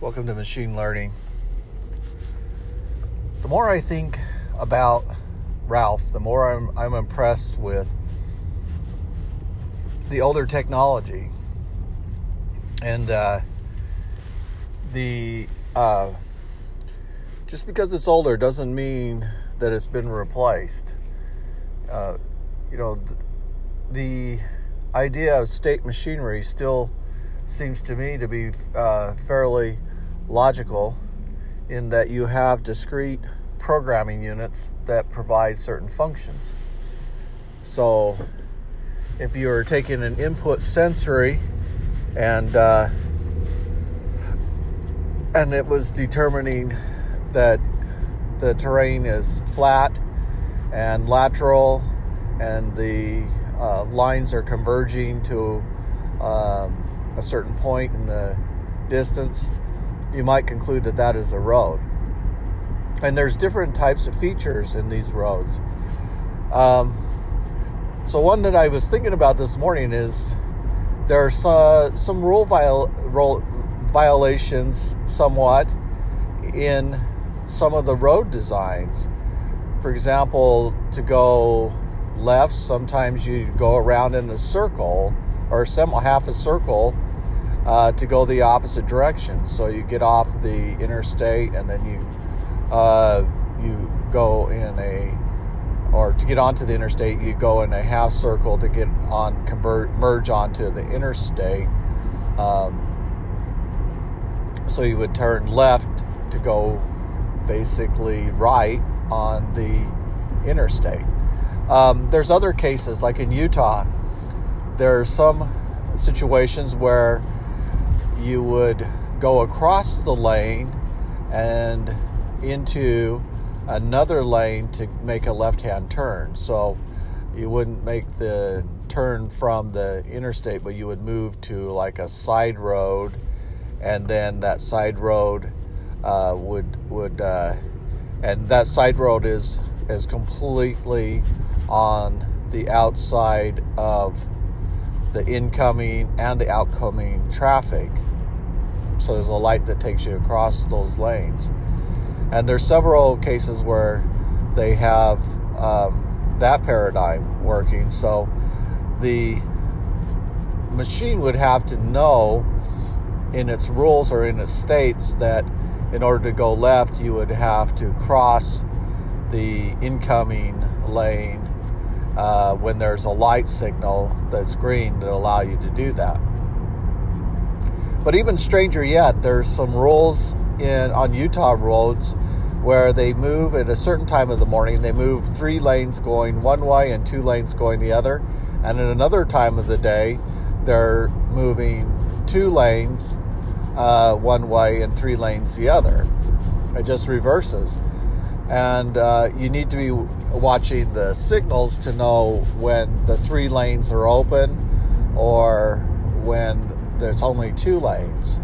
Welcome to Machine Learning. The more I think about Ralph, the more I'm, I'm impressed with the older technology and uh, the uh, just because it's older doesn't mean that it's been replaced. Uh, you know, the, idea of state machinery still seems to me to be uh, fairly logical in that you have discrete programming units that provide certain functions. So, if you're taking an input sensory and uh, and it was determining that the terrain is flat and lateral, and the uh, lines are converging to um, a certain point in the distance, you might conclude that that is a road. And there's different types of features in these roads. Um, so one that I was thinking about this morning is there's uh, some rule, viol- rule violations somewhat in some of the road designs. For example, to go left, sometimes you go around in a circle or some half a circle uh, to go the opposite direction. So you get off the interstate and then you uh, you go in a or to get onto the interstate, you go in a half circle to get on convert merge onto the interstate. Um, so you would turn left to go basically right on the interstate. Um, there's other cases, like in Utah, there are some situations where you would go across the lane and into another lane to make a left hand turn. So you wouldn't make the turn from the interstate, but you would move to like a side road, and then that side road uh, would would uh, and that side road is is completely on the outside of the incoming and the outgoing traffic. So there's a light that takes you across those lanes, and there's several cases where they have um, that paradigm working. So the machine would have to know in its rules or in its states that in order to go left, you would have to cross the incoming lane uh, when there's a light signal that's green that allow you to do that. But even stranger yet, there's some rules in on Utah roads where they move at a certain time of the morning. They move three lanes going one way and two lanes going the other, and at another time of the day, they're moving two lanes uh, one way and three lanes the other. It just reverses. And uh, you need to be watching the signals to know when the three lanes are open or when there's only two lanes.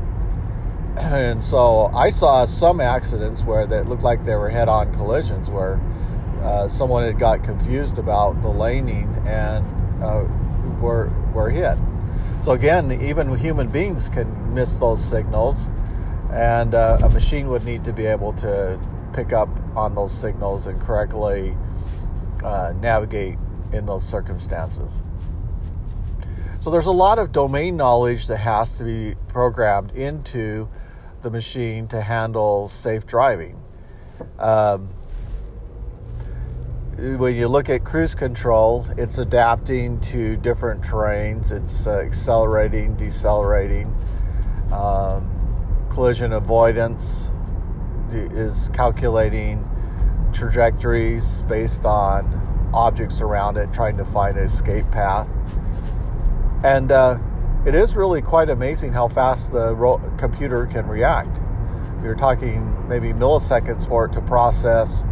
And so I saw some accidents where they looked like they were head on collisions where uh, someone had got confused about the laning and uh, were, were hit. So again, even human beings can miss those signals, and uh, a machine would need to be able to pick up on those signals and correctly uh, navigate in those circumstances. So there's a lot of domain knowledge that has to be programmed into the machine to handle safe driving. Um, when you look at cruise control, it's adapting to different terrains. It's uh, accelerating, decelerating. Um, collision avoidance is calculating trajectories based on objects around it, trying to find an escape path. And uh, it is really quite amazing how fast the ro- computer can react. You're talking maybe milliseconds for it to process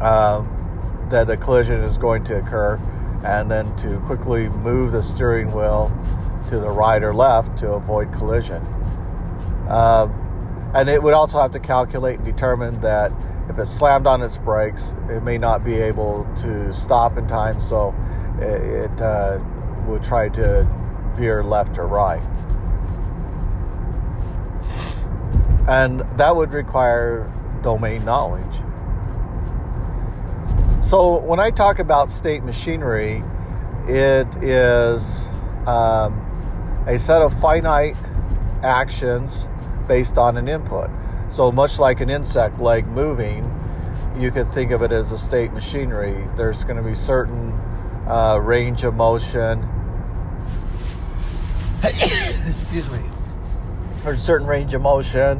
um, that a collision is going to occur, and then to quickly move the steering wheel to the right or left to avoid collision. Um, and it would also have to calculate and determine that if it slammed on its brakes, it may not be able to stop in time, so it, uh, would try to veer left or right. And that would require domain knowledge. So when I talk about state machinery, it is um, a set of finite actions based on an input. So much like an insect leg moving, you could think of it as a state machinery. There's going to be certain uh, range of motion. Excuse me. There's a certain range of motion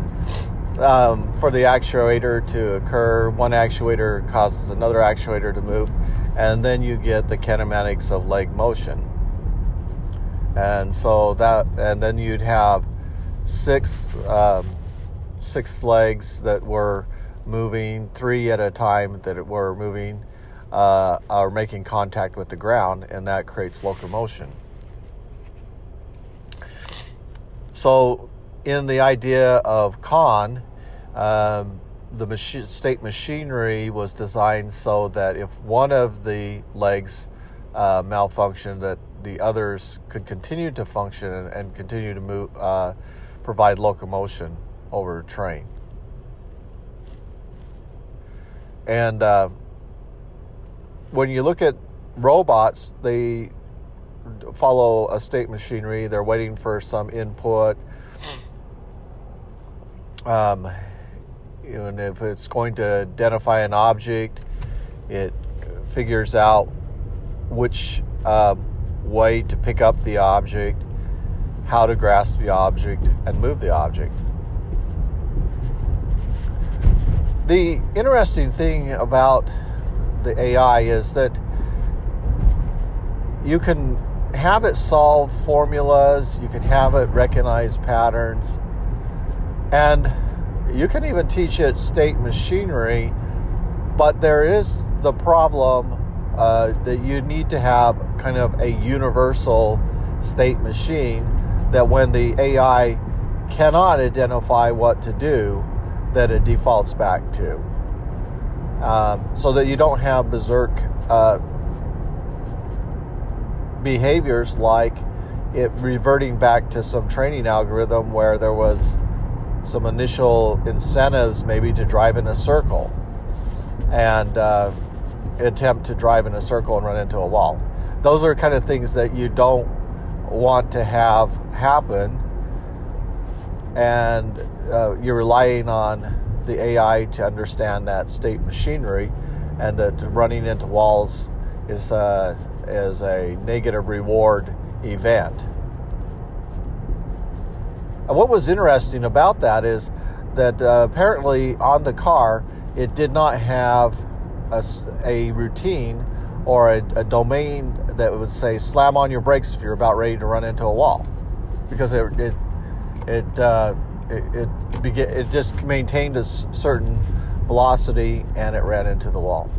um, for the actuator to occur. One actuator causes another actuator to move, and then you get the kinematics of leg motion. And so that, and then you'd have six um, six legs that were moving, three at a time that were moving, uh, are making contact with the ground, and that creates locomotion. So, in the idea of Khan, um, the machi- state machinery was designed so that if one of the legs uh, malfunctioned, that the others could continue to function and, and continue to move, uh, provide locomotion over a train. And uh, when you look at robots, they follow a state machinery. They're waiting for some input. Um, and if it's going to identify an object, it figures out which uh, way to pick up the object, how to grasp the object, and move the object. The interesting thing about the AI is that you can have it solve formulas, you can have it recognize patterns, and you can even teach it state machinery, but there is the problem uh, that you need to have kind of a universal state machine that when the AI cannot identify what to do, that it defaults back to. Um, so that you don't have berserk uh, behaviors like it reverting back to some training algorithm where there was some initial incentives maybe to drive in a circle and uh, attempt to drive in a circle and run into a wall. Those are kind of things that you don't want to have happen, and uh, you're relying on the AI to understand that state machinery, and that running into walls is uh, is a negative reward event. And what was interesting about that is that uh, apparently on the car it did not have a, a routine or a, a, domain that would say slam on your brakes if you're about ready to run into a wall because it it it uh, it, it, it just maintained a certain velocity and it ran into the wall.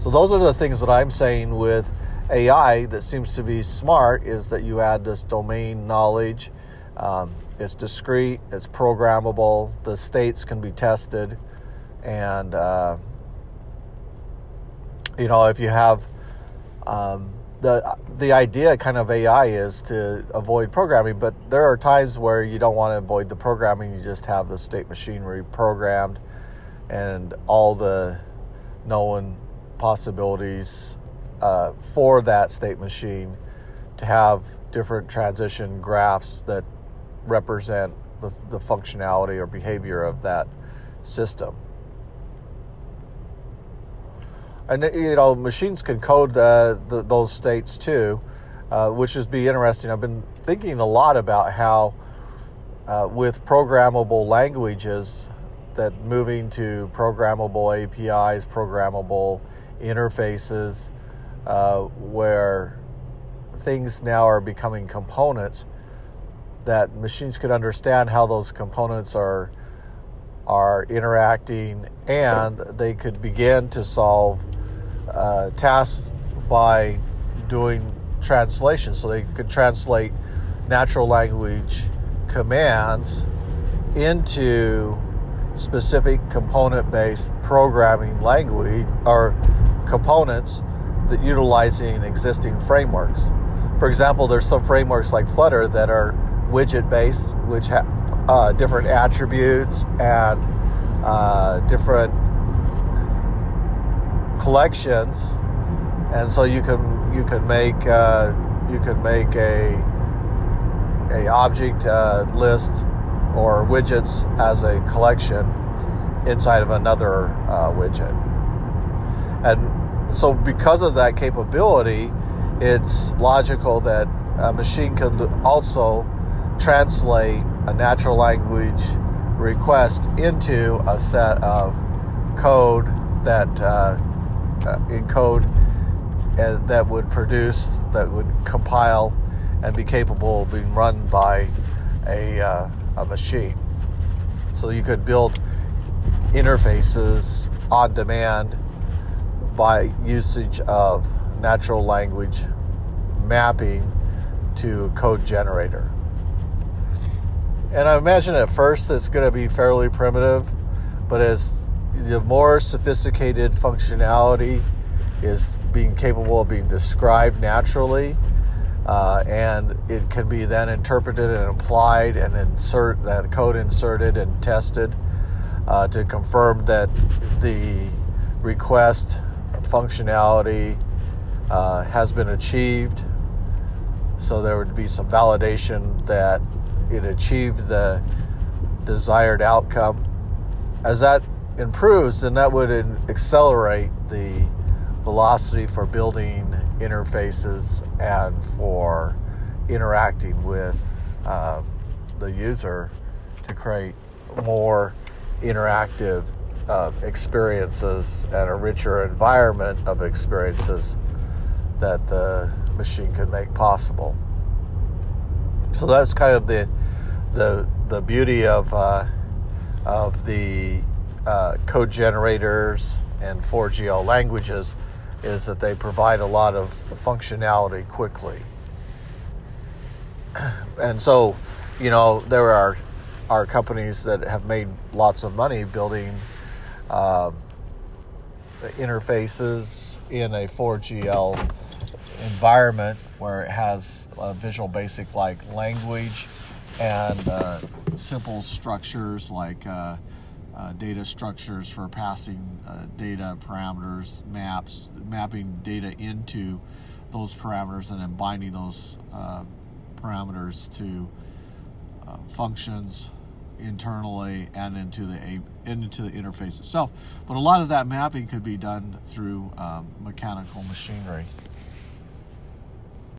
So those are the things that I'm saying with AI that seems to be smart is that you add this domain knowledge. Um, it's discrete, it's programmable, the states can be tested, and uh, you know if you have um, the the idea kind of AI is to avoid programming, but there are times where you don't want to avoid the programming. You just have the state machinery programmed, and all the known possibilities uh, for that state machine to have different transition graphs that represent the, the functionality or behavior of that system and you know machines can code the, those states too, uh, which is be interesting. I've been thinking a lot about how uh, with programmable languages that moving to programmable APIs, programmable interfaces, uh, where things now are becoming components that machines could understand how those components are are interacting and they could begin to solve uh, tasks by doing translation. So they could translate natural language commands into specific component based programming language or components that utilizing existing frameworks. For example, there's some frameworks like Flutter that are widget based, which have uh, different attributes and uh, different collections, and so you can you can make uh, you can make a a object uh, list or widgets as a collection inside of another uh, widget, and so because of that capability, it's logical that a machine could also translate a natural language request into a set of code that uh, uh, in code and that would produce that would compile and be capable of being run by a, uh, a machine. So you could build interfaces on demand by usage of natural language mapping to code generator. And i imagine at first it's going to be fairly primitive but as the more sophisticated functionality is being capable of being described naturally, uh, and it can be then interpreted and applied and insert that code inserted and tested uh, to confirm that the request functionality uh, has been achieved. So there would be some validation that it achieved the desired outcome. As that improves, then that would accelerate the velocity for building interfaces and for interacting with um, the user to create more interactive uh, experiences and a richer environment of experiences that the machine can make possible. So that's kind of the the the beauty of uh, of the uh, code generators and 4GL languages is that they provide a lot of functionality quickly. And so, you know, there are are companies that have made lots of money building uh, interfaces in a 4GL environment where it has a Visual Basic like language and uh, simple structures like uh, uh, data structures for passing uh, data parameters, maps, mapping data into those parameters, and then binding those uh, parameters to uh, functions internally and into the into the interface itself. But a lot of that mapping could be done through um, mechanical machinery.